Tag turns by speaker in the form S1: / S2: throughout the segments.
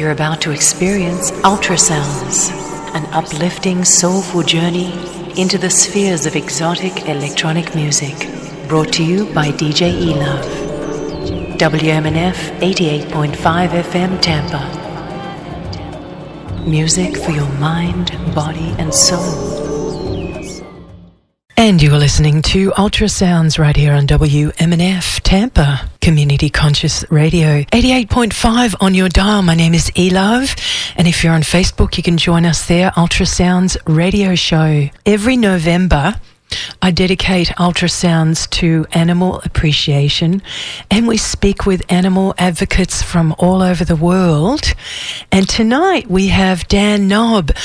S1: You're about to experience ultrasounds, an uplifting, soulful journey into the spheres of exotic electronic music. Brought to you by DJ E-Love. WMNF 88.5 FM Tampa. Music for your mind, body, and soul. And you are listening to Ultrasounds right here on WMNF Tampa Community Conscious Radio 88.5 on your dial. My name is Elove, and if you're on Facebook, you can join us there. Ultrasounds Radio Show every November. I dedicate ultrasounds to animal appreciation, and we speak with animal advocates from all over the world. And tonight we have Dan Knaub,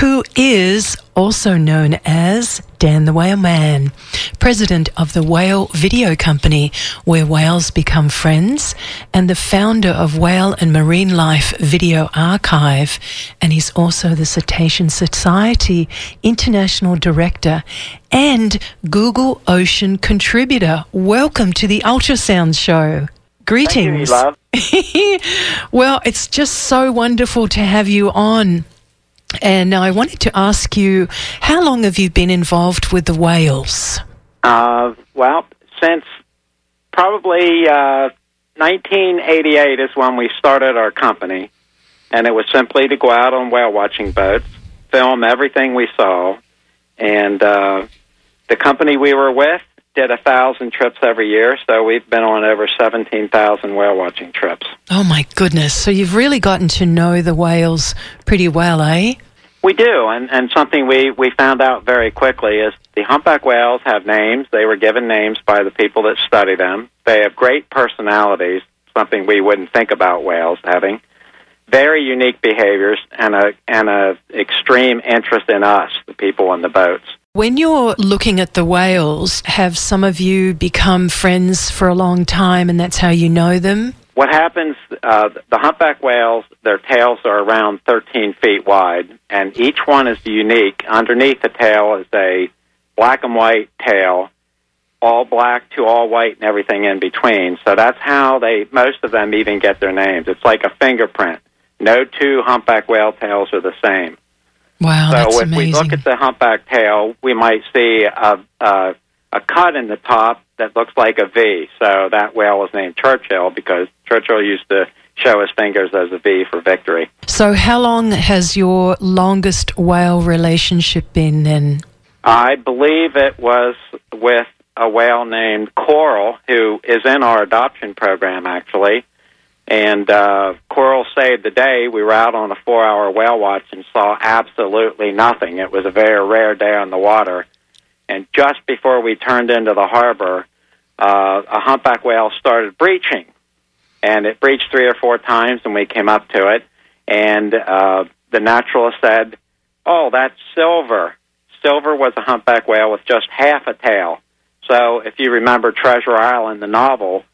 S1: who is also known as Dan the Whale Man, president of the Whale Video Company, where whales become friends, and the founder of Whale and Marine Life Video Archive. And he's also the Cetacean Society International Director and Google Ocean contributor. Welcome to the Ultrasound Show. Greetings.
S2: You,
S1: well, it's just so wonderful to have you on. And I wanted to ask you, how long have you been involved with the whales?
S2: Uh, well, since probably uh, 1988 is when we started our company, and it was simply to go out on whale watching boats, film everything we saw, and uh, the company we were with did a thousand trips every year, so we've been on over 17,000 whale watching trips.
S1: Oh my goodness. So you've really gotten to know the whales pretty well, eh?
S2: We do, and, and something we, we found out very quickly is the humpback whales have names. They were given names by the people that study them. They have great personalities, something we wouldn't think about whales having. Very unique behaviors and a and a extreme interest in us, the people on the boats.
S1: When you're looking at the whales, have some of you become friends for a long time and that's how you know them?
S2: What happens, uh, the humpback whales, their tails are around 13 feet wide, and each one is unique. Underneath the tail is a black and white tail, all black to all white and everything in between. So that's how they, most of them even get their names. It's like a fingerprint. No two humpback whale tails are the same.
S1: Wow,
S2: so
S1: that's
S2: if
S1: amazing.
S2: we look at the humpback tail, we might see a, a, a cut in the top that looks like a V. So that whale was named Churchill because Churchill used to show his fingers as a V for victory.
S1: So, how long has your longest whale relationship been then?
S2: I believe it was with a whale named Coral, who is in our adoption program actually. And uh, Coral saved the day. We were out on a four hour whale watch and saw absolutely nothing. It was a very rare day on the water. And just before we turned into the harbor, uh, a humpback whale started breaching. And it breached three or four times, and we came up to it. And uh, the naturalist said, Oh, that's silver. Silver was a humpback whale with just half a tail. So if you remember Treasure Island, the novel,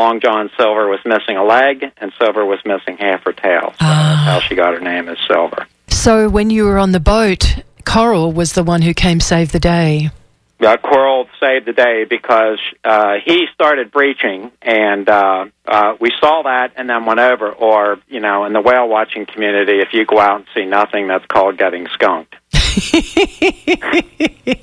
S2: Long John Silver was missing a leg, and Silver was missing half her tail. So
S1: Ah.
S2: that's how she got her name as Silver.
S1: So, when you were on the boat, Coral was the one who came save the day.
S2: Uh, Coral saved the day because uh, he started breaching, and uh, uh, we saw that and then went over. Or, you know, in the whale watching community, if you go out and see nothing, that's called getting skunked.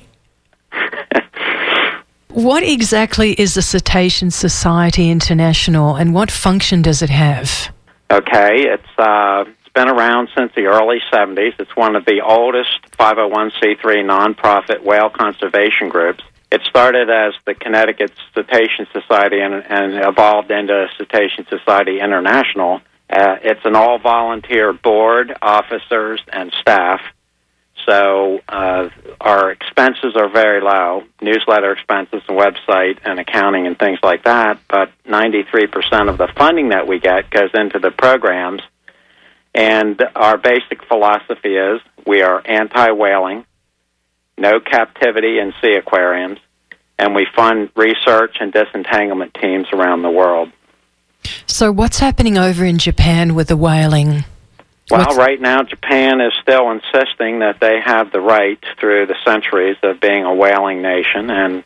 S1: What exactly is the Cetacean Society International and what function does it have?
S2: Okay, it's uh, it's been around since the early 70s. It's one of the oldest 501c3 nonprofit whale conservation groups. It started as the Connecticut Cetacean Society and, and evolved into Cetacean Society International. Uh, it's an all volunteer board, officers, and staff. So uh, our expenses are very low newsletter expenses and website and accounting and things like that. But 93% of the funding that we get goes into the programs. And our basic philosophy is we are anti whaling, no captivity in sea aquariums, and we fund research and disentanglement teams around the world.
S1: So, what's happening over in Japan with the whaling?
S2: Well,
S1: What's-
S2: right now, Japan is still insisting that they have the right through the centuries of being a whaling nation, and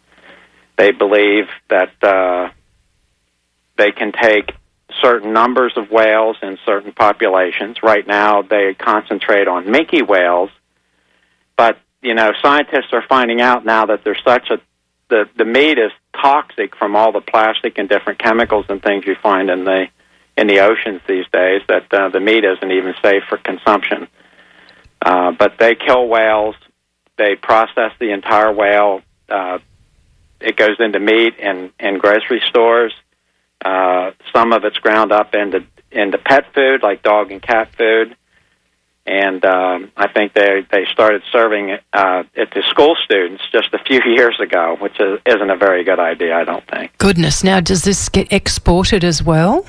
S2: they believe that uh, they can take certain numbers of whales in certain populations. Right now, they concentrate on minke whales, but you know, scientists are finding out now that there's such a the the meat is toxic from all the plastic and different chemicals and things you find in the in the oceans these days that uh, the meat isn't even safe for consumption. Uh, but they kill whales. They process the entire whale. Uh, it goes into meat in, in grocery stores. Uh, some of it's ground up into into pet food, like dog and cat food. And um, I think they they started serving it, uh, it to school students just a few years ago, which is, isn't a very good idea, I don't think.
S1: Goodness. Now, does this get exported as well?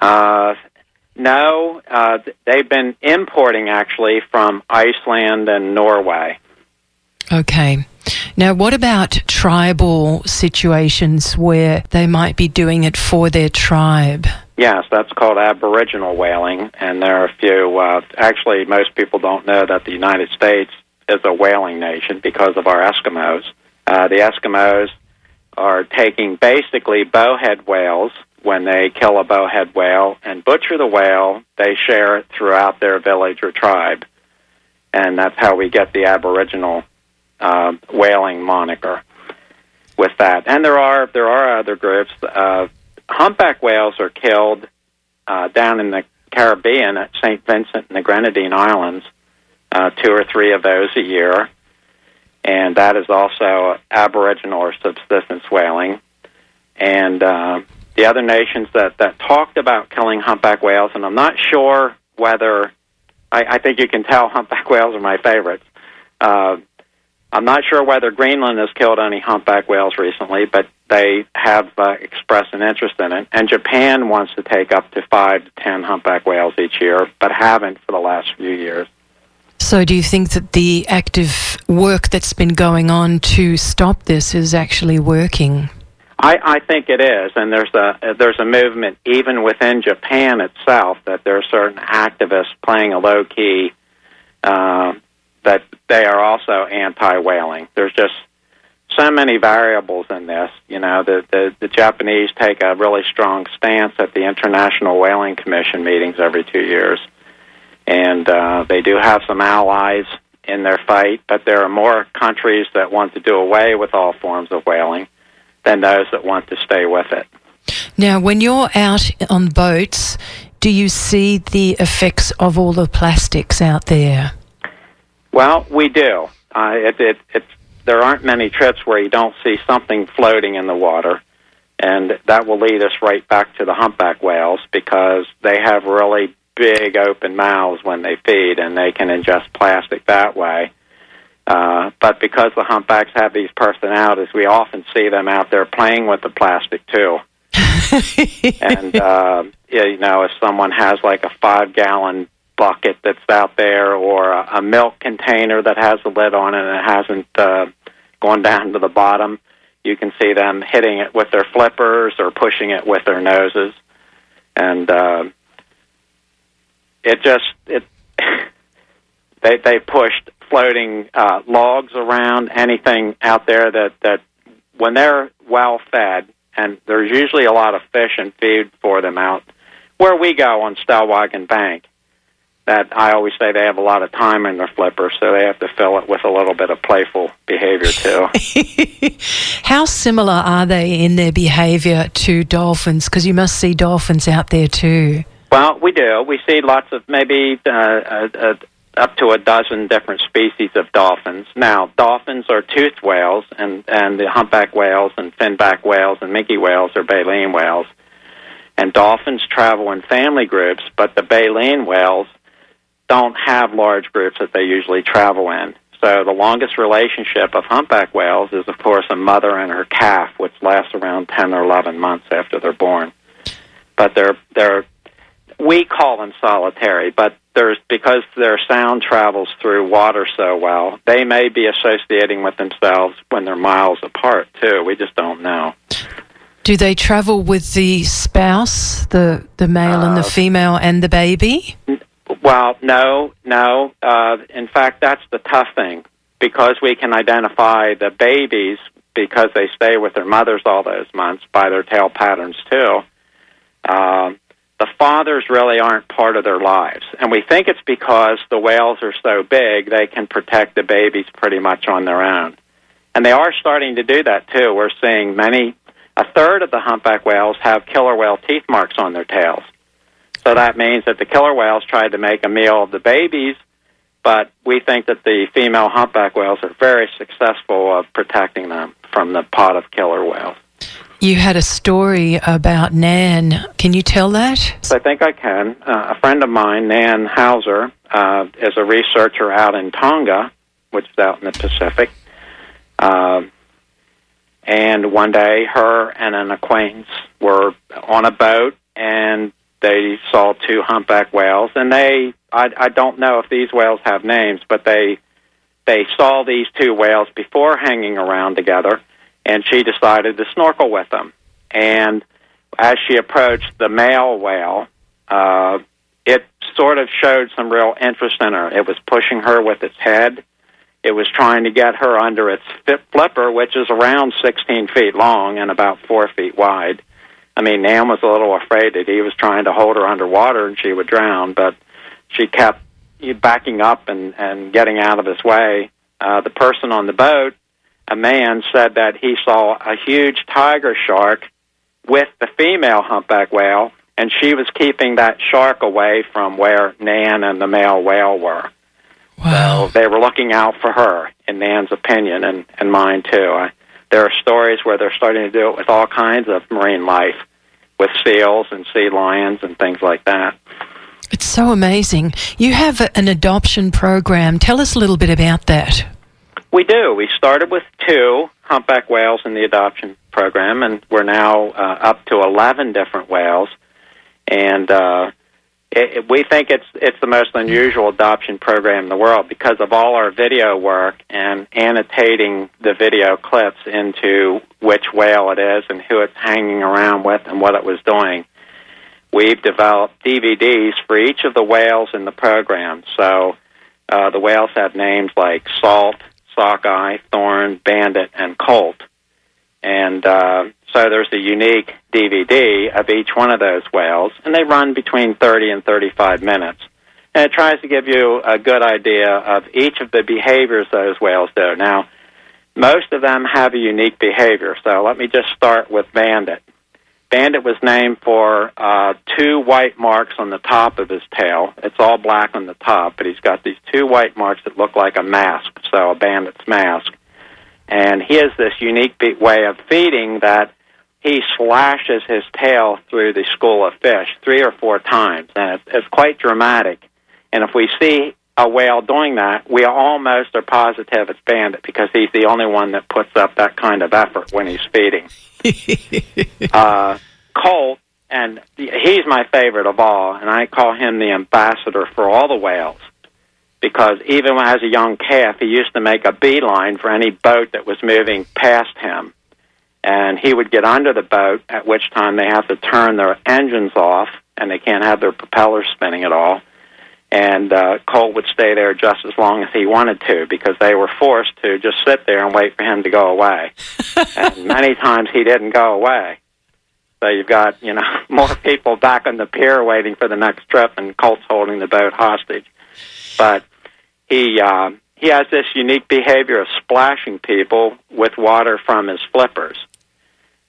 S2: Uh, no, uh, they've been importing actually from Iceland and Norway.
S1: Okay. Now, what about tribal situations where they might be doing it for their tribe?
S2: Yes, that's called Aboriginal whaling, and there are a few. Uh, actually, most people don't know that the United States is a whaling nation because of our Eskimos. Uh, the Eskimos are taking basically bowhead whales when they kill a bowhead whale and butcher the whale, they share it throughout their village or tribe. And that's how we get the Aboriginal uh, whaling moniker with that. And there are there are other groups. Uh, humpback whales are killed uh, down in the Caribbean at St. Vincent and the Grenadine Islands, uh, two or three of those a year. And that is also Aboriginal or subsistence whaling. And uh, the other nations that, that talked about killing humpback whales, and I'm not sure whether I, I think you can tell humpback whales are my favorites. Uh, I'm not sure whether Greenland has killed any humpback whales recently, but they have uh, expressed an interest in it. And Japan wants to take up to five to ten humpback whales each year, but haven't for the last few years.
S1: So, do you think that the active work that's been going on to stop this is actually working?
S2: I, I think it is, and there's a there's a movement even within Japan itself that there are certain activists playing a low key uh, that they are also anti whaling. There's just so many variables in this. You know, the, the the Japanese take a really strong stance at the International Whaling Commission meetings every two years, and uh, they do have some allies in their fight, but there are more countries that want to do away with all forms of whaling than those that want to stay with it.
S1: Now, when you're out on boats, do you see the effects of all the plastics out there?
S2: Well, we do. Uh, it, it, it, there aren't many trips where you don't see something floating in the water, and that will lead us right back to the humpback whales because they have really big open mouths when they feed, and they can ingest plastic that way. Uh, but because the humpbacks have these personalities, we often see them out there playing with the plastic too. and uh, you know, if someone has like a five-gallon bucket that's out there, or a, a milk container that has a lid on it and it hasn't uh, gone down to the bottom, you can see them hitting it with their flippers or pushing it with their noses, and uh, it just it. they they pushed floating uh, logs around, anything out there that that when they're well fed, and there's usually a lot of fish and feed for them out where we go on Stellwagen Bank. That I always say they have a lot of time in their flipper, so they have to fill it with a little bit of playful behavior too.
S1: How similar are they in their behavior to dolphins? Because you must see dolphins out there too.
S2: Well, we do. We see lots of maybe uh, uh, uh up to a dozen different species of dolphins. Now, dolphins are toothed whales, and, and the humpback whales and finback whales and minke whales are baleen whales. And dolphins travel in family groups, but the baleen whales don't have large groups that they usually travel in. So the longest relationship of humpback whales is, of course, a mother and her calf, which lasts around 10 or 11 months after they're born. But they're, they're we call them solitary, but there's because their sound travels through water so well, they may be associating with themselves when they're miles apart too. We just don't know.
S1: Do they travel with the spouse, the the male uh, and the uh, female, and the baby?
S2: Well, no, no. Uh, in fact, that's the tough thing because we can identify the babies because they stay with their mothers all those months by their tail patterns too. Uh, the fathers really aren't part of their lives. And we think it's because the whales are so big, they can protect the babies pretty much on their own. And they are starting to do that too. We're seeing many, a third of the humpback whales have killer whale teeth marks on their tails. So that means that the killer whales tried to make a meal of the babies, but we think that the female humpback whales are very successful of protecting them from the pot of killer whales.
S1: You had a story about Nan. Can you tell that?
S2: I think I can. Uh, a friend of mine, Nan Hauser, uh, is a researcher out in Tonga, which is out in the Pacific. Uh, and one day, her and an acquaintance were on a boat, and they saw two humpback whales. And they, I, I don't know if these whales have names, but they they saw these two whales before hanging around together and she decided to snorkel with them. And as she approached the male whale, uh, it sort of showed some real interest in her. It was pushing her with its head. It was trying to get her under its flipper, which is around 16 feet long and about four feet wide. I mean, Nan was a little afraid that he was trying to hold her underwater and she would drown, but she kept backing up and, and getting out of his way. Uh, the person on the boat a man said that he saw a huge tiger shark with the female humpback whale, and she was keeping that shark away from where Nan and the male whale were.
S1: Wow.
S2: So they were looking out for her, in Nan's opinion, and, and mine too. I, there are stories where they're starting to do it with all kinds of marine life, with seals and sea lions and things like that.
S1: It's so amazing. You have an adoption program. Tell us a little bit about that.
S2: We do. We started with two humpback whales in the adoption program, and we're now uh, up to 11 different whales. And uh, it, it, we think it's it's the most unusual adoption program in the world because of all our video work and annotating the video clips into which whale it is and who it's hanging around with and what it was doing. We've developed DVDs for each of the whales in the program. So uh, the whales have names like Salt, sockeye, thorn, bandit, and colt. And uh, so there's a unique DVD of each one of those whales, and they run between 30 and 35 minutes. And it tries to give you a good idea of each of the behaviors those whales do. Now, most of them have a unique behavior, so let me just start with bandit. Bandit was named for uh, two white marks on the top of his tail. It's all black on the top, but he's got these two white marks that look like a mask, so a bandit's mask. And he has this unique way of feeding that he slashes his tail through the school of fish three or four times, and it's, it's quite dramatic. And if we see a whale doing that, we almost are positive it's bandit because he's the only one that puts up that kind of effort when he's feeding. uh, Colt, and he's my favorite of all, and I call him the ambassador for all the whales because even as a young calf, he used to make a beeline for any boat that was moving past him. And he would get under the boat, at which time they have to turn their engines off and they can't have their propellers spinning at all. And uh, Colt would stay there just as long as he wanted to because they were forced to just sit there and wait for him to go away. and many times he didn't go away. So you've got, you know, more people back on the pier waiting for the next trip and Colt's holding the boat hostage. But he uh, he has this unique behavior of splashing people with water from his flippers.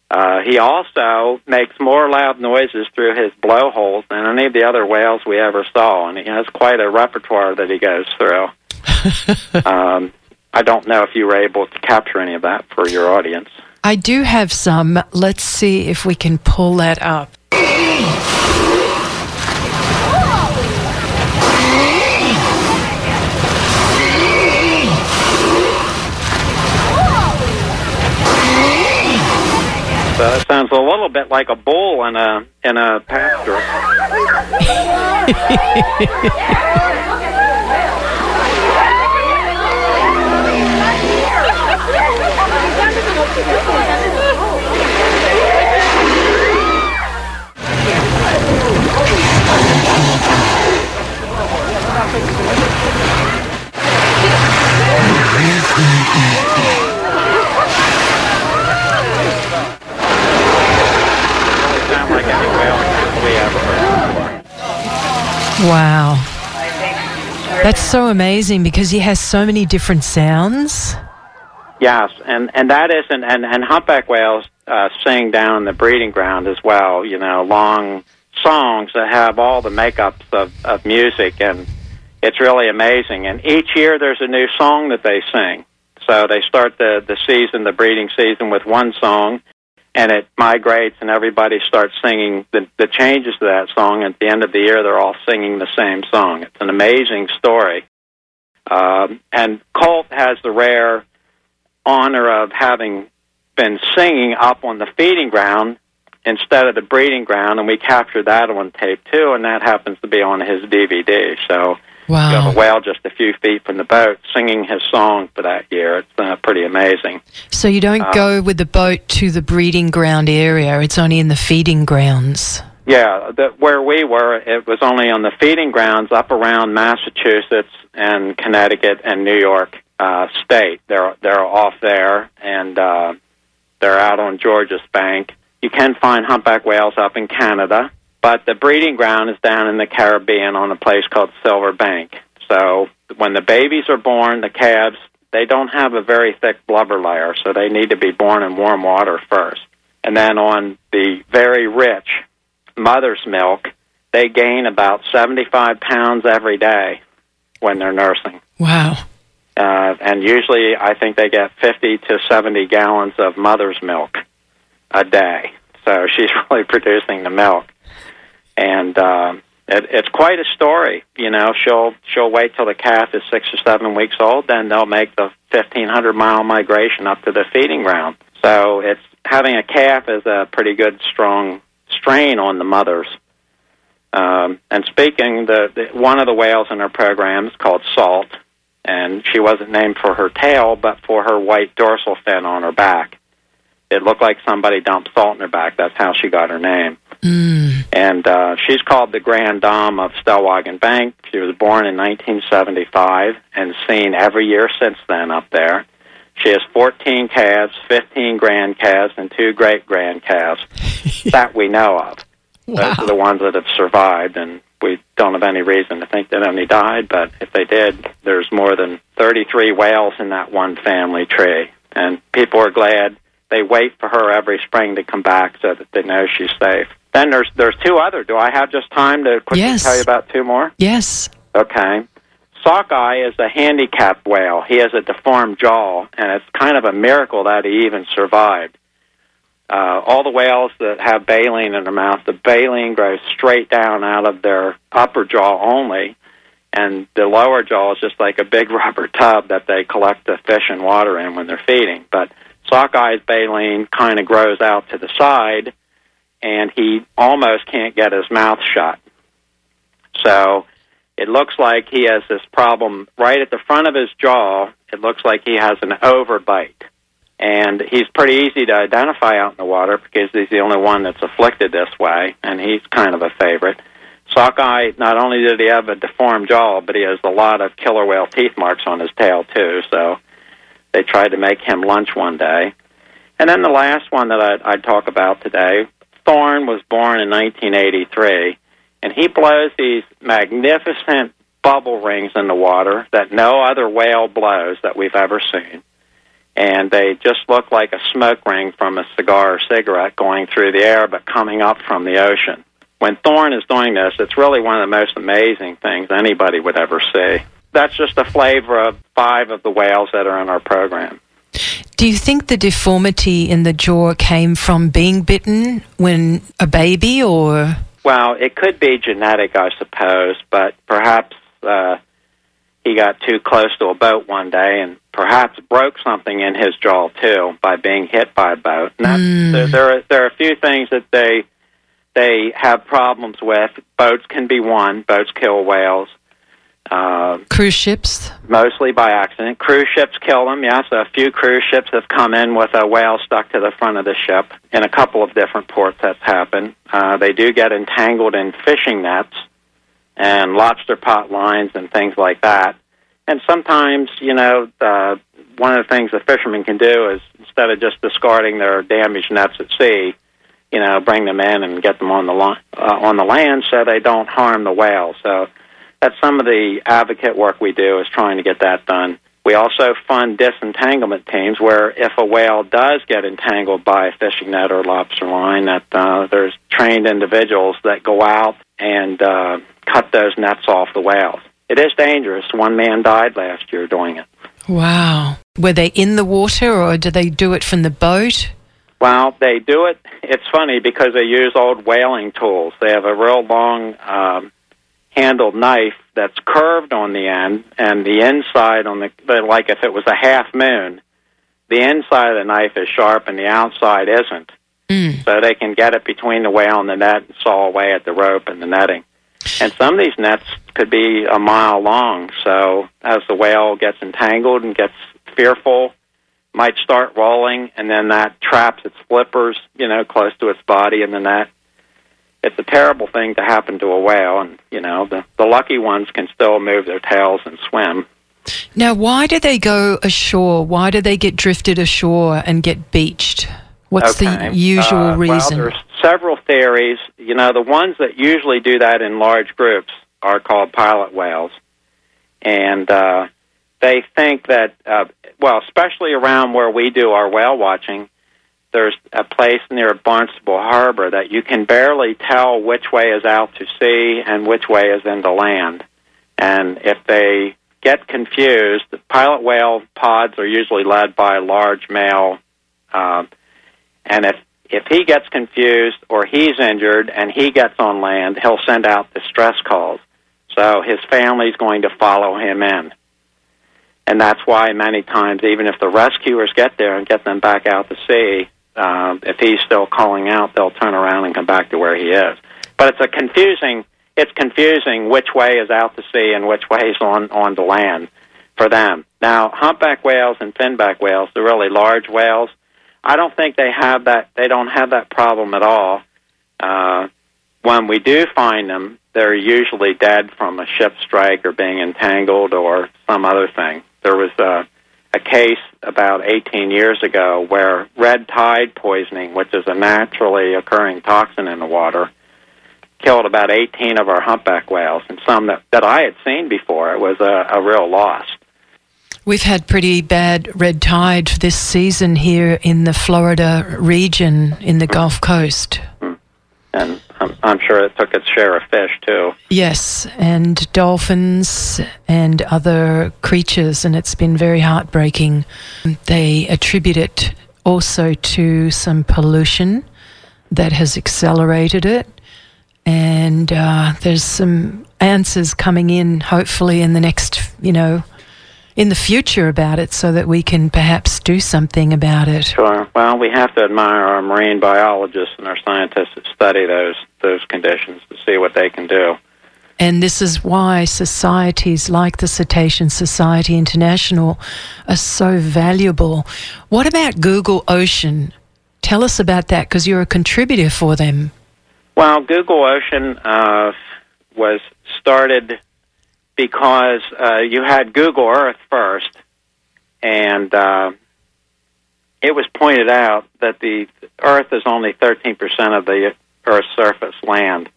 S2: Uh, he also makes more loud noises through his blowholes than any of the other whales we ever saw, and he has quite a repertoire that he goes through. um, I don't know if you were able to capture any of that for your audience.
S1: I do have some. Let's see if we can pull that up.
S2: It sounds a little bit like a bull in a in a pasture. we ever heard.
S1: Wow. That's so amazing because he has so many different sounds.
S2: Yes, and and that isn't and and humpback whales uh, sing down in the breeding ground as well. You know, long songs that have all the makeups of of music, and it's really amazing. And each year there's a new song that they sing. So they start the the season, the breeding season, with one song, and it migrates, and everybody starts singing the the changes to that song. At the end of the year, they're all singing the same song. It's an amazing story. Um, and Colt has the rare honor of having been singing up on the feeding ground instead of the breeding ground, and we captured that on tape too, and that happens to be on his DVD. So
S1: wow.
S2: have a whale just a few feet from the boat singing his song for that year. It's uh, pretty amazing.
S1: So you don't go with the boat to the breeding ground area; it's only in the feeding grounds.
S2: Yeah, the, where we were, it was only on the feeding grounds up around Massachusetts and Connecticut and New York uh, state. They're they're off there, and uh, they're out on Georges Bank. You can find humpback whales up in Canada, but the breeding ground is down in the Caribbean on a place called Silver Bank. So when the babies are born, the calves they don't have a very thick blubber layer, so they need to be born in warm water first. And then on the very rich mother's milk, they gain about 75 pounds every day when they're nursing.
S1: Wow.
S2: Uh, and usually, I think they get 50 to 70 gallons of mother's milk a day. So she's really producing the milk, and uh, it, it's quite a story. You know, she'll she'll wait till the calf is six or seven weeks old, then they'll make the 1,500 mile migration up to the feeding ground. So it's having a calf is a pretty good strong strain on the mothers. Um, and speaking, the, the one of the whales in our program is called Salt and she wasn't named for her tail, but for her white dorsal fin on her back. It looked like somebody dumped salt in her back. That's how she got her name.
S1: Mm.
S2: And uh, she's called the Grand Dame of Stellwagen Bank. She was born in 1975 and seen every year since then up there. She has 14 calves, 15 grand calves, and two great grand calves that we know of.
S1: Wow.
S2: Those are the ones that have survived, and we don't have any reason to think that any died, but if they did, there's more than 33 whales in that one family tree. And people are glad they wait for her every spring to come back so that they know she's safe. Then there's there's two other. Do I have just time to quickly
S1: Yes.
S2: tell you about two more?
S1: Yes.
S2: Okay. Sockeye is a handicapped whale. He has a deformed jaw, and it's kind of a miracle that he even survived. Uh, all the whales that have baleen in their mouth, the baleen grows straight down out of their upper jaw only, and the lower jaw is just like a big rubber tub that they collect the fish and water in when they're feeding. But Sockeye's baleen kind of grows out to the side, and he almost can't get his mouth shut. So it looks like he has this problem right at the front of his jaw. It looks like he has an overbite. And he's pretty easy to identify out in the water because he's the only one that's afflicted this way, and he's kind of a favorite. Sockeye, not only did he have a deformed jaw, but he has a lot of killer whale teeth marks on his tail, too. So they tried to make him lunch one day. And then the last one that I'd, I'd talk about today, Thorn was born in 1983, and he blows these magnificent bubble rings in the water that no other whale blows that we've ever seen. And they just look like a smoke ring from a cigar or cigarette going through the air, but coming up from the ocean. When Thorn is doing this, it's really one of the most amazing things anybody would ever see. That's just a flavor of five of the whales that are in our program.
S1: Do you think the deformity in the jaw came from being bitten when a baby or
S2: Well, it could be genetic, I suppose, but perhaps uh, he got too close to a boat one day and perhaps broke something in his jaw too by being hit by a boat.
S1: Mm.
S2: there, there, are, there are a few things that they they have problems with. Boats can be one. Boats kill whales. Uh,
S1: cruise ships?
S2: mostly by accident. Cruise ships kill them, yes. A few cruise ships have come in with a whale stuck to the front of the ship. In a couple of different ports, that's happened. Uh, they do get entangled in fishing nets and lobster pot lines and things like that. And sometimes, you know, uh, one of the things the fishermen can do is instead of just discarding their damaged nets at sea, you know, bring them in and get them on the li- uh, on the land so they don't harm the whale. So that's some of the advocate work we do is trying to get that done. We also fund disentanglement teams where if a whale does get entangled by a fishing net or lobster line, that uh, there's trained individuals that go out and uh, cut those nets off the whales. It is dangerous. One man died last year doing it.
S1: Wow. Were they in the water or do they do it from the boat?
S2: Well, they do it. It's funny because they use old whaling tools. They have a real long um, handled knife that's curved on the end, and the inside on the like if it was a half moon, the inside of the knife is sharp and the outside isn't.
S1: Mm.
S2: So they can get it between the whale and the net and saw away at the rope and the netting. And some of these nets could be a mile long. So as the whale gets entangled and gets fearful, might start rolling, and then that traps its flippers, you know, close to its body in the net it's a terrible thing to happen to a whale, and you know the the lucky ones can still move their tails and swim.
S1: Now, why do they go ashore? Why do they get drifted ashore and get beached? What's
S2: okay.
S1: the usual
S2: uh,
S1: reason?
S2: Well, there's several theories. You know, the ones that usually do that in large groups are called pilot whales, and uh, they think that, uh, well, especially around where we do our whale watching, there's a place near Barnstable Harbor that you can barely tell which way is out to sea and which way is into land. And if they get confused, the pilot whale pods are usually led by a large male. Uh, and if if he gets confused or he's injured and he gets on land, he'll send out distress calls. So his family's going to follow him in. And that's why many times, even if the rescuers get there and get them back out to sea, uh, if he's still calling out, they'll turn around and come back to where he is. But it's a confusing. It's confusing which way is out to sea and which way is on on the land for them. Now, humpback whales and finback whales, the really large whales, I don't think they have that. They don't have that problem at all. Uh, when we do find them, they're usually dead from a ship strike or being entangled or some other thing. There was a a case about 18 years ago where red tide poisoning, which is a naturally occurring toxin in the water, killed about 18 of our humpback whales, and some that, that I had seen before. It was a, a real loss.
S1: We've had pretty bad red tide this season here in the Florida region in the Gulf Coast.
S2: And I'm, I'm sure it took its share of fish too.
S1: Yes, and dolphins and other creatures, and it's been very heartbreaking. They attribute it also to some pollution that has accelerated it. And uh, there's some answers coming in, hopefully, in the next, you know, in the future about it so that we can perhaps do something about it.
S2: Sure. Well, we have to admire our marine biologists and our scientists that study those those conditions to see what they can do.
S1: And this is why societies like the Cetacean Society International are so valuable. What about Google Ocean? Tell us about that because you're a contributor for them.
S2: Well, Google Ocean uh, was started because uh, you had Google Earth first, and uh, it was pointed out that the Earth is only 13% of the Earth's surface land.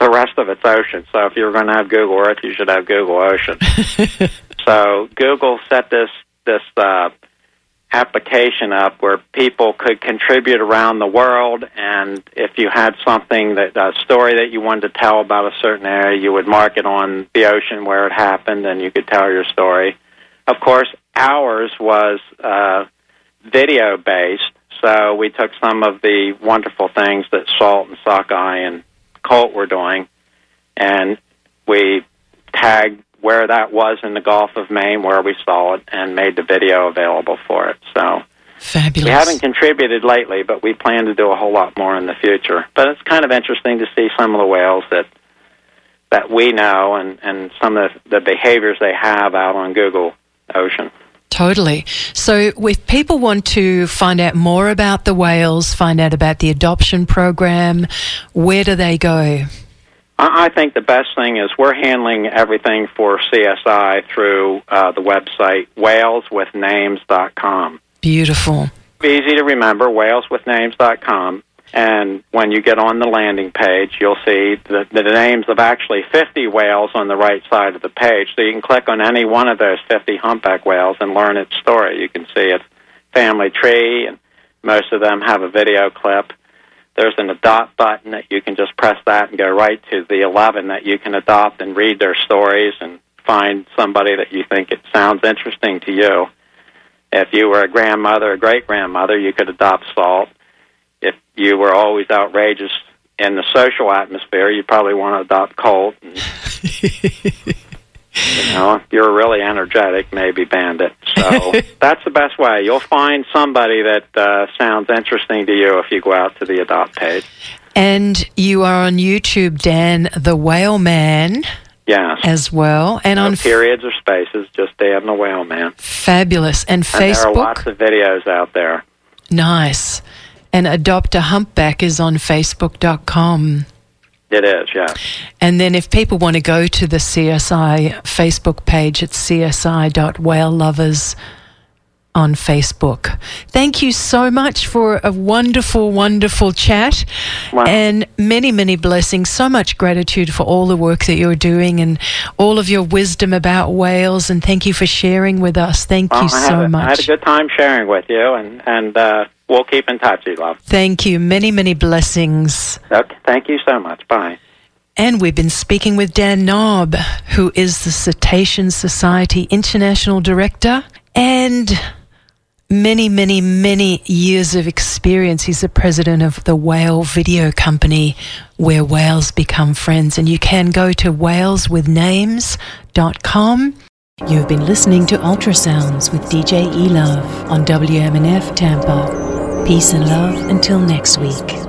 S2: The rest of it's ocean. So if you're going to have Google Earth, you should have Google Ocean. so Google set this this uh, application up where people could contribute around the world and if you had something that a story that you wanted to tell about a certain area you would mark it on the ocean where it happened and you could tell your story. Of course ours was uh, video based so we took some of the wonderful things that salt and sockeye and colt were doing and we tagged where that was in the Gulf of Maine, where we saw it, and made the video available for it. So
S1: fabulous.
S2: We haven't contributed lately, but we plan to do a whole lot more in the future. But it's kind of interesting to see some of the whales that that we know and and some of the, the behaviors they have out on Google Ocean.
S1: Totally. So, if people want to find out more about the whales, find out about the adoption program, where do they go?
S2: I think the best thing is we're handling everything for CSI through uh, the website whaleswithnames.com.
S1: Beautiful.
S2: Easy to remember, whaleswithnames.com. And when you get on the landing page, you'll see the, the names of actually 50 whales on the right side of the page. So you can click on any one of those 50 humpback whales and learn its story. You can see its family tree, and most of them have a video clip. There's an adopt button that you can just press that and go right to the 11 that you can adopt and read their stories and find somebody that you think it sounds interesting to you. If you were a grandmother or great grandmother, you could adopt Salt if you were always outrageous in the social atmosphere, you probably want to adopt Colt. And, you know, if you're really energetic, maybe Bandit. So that's the best way. You'll find somebody that uh, sounds interesting to you if you go out to the adopt page.
S1: And you are on YouTube, Dan, the Whale Man.
S2: Yes.
S1: As well, and
S2: no
S1: on
S2: periods or spaces, just Dan the Whale Man.
S1: Fabulous, and,
S2: and
S1: Facebook.
S2: There are lots of videos out there.
S1: Nice. And Adopt a Humpback is on Facebook.com.
S2: It is, yeah.
S1: And then if people want to go to the CSI Facebook page, it's csi.whalelovers on Facebook. Thank you so much for a wonderful, wonderful chat
S2: Wow.
S1: and many, many blessings. So much gratitude for all the work that you're doing and all of your wisdom about whales. And thank you for sharing with us. Thank
S2: Well,
S1: you so
S2: a-
S1: much.
S2: I had a good time sharing with you, and, and uh, we'll keep in touch, love.
S1: Thank you. Many, many blessings.
S2: Okay, thank you so much. Bye.
S1: And we've been speaking with Dan Knaub, who is the Cetacean Society International Director and many, many, many years of experience. He's the president of the Whale Video Company, where whales become friends. And you can go to whaleswithnames.com. You've been listening to Ultrasounds with DJ E Love on WMNF Tampa. Peace and love until next week.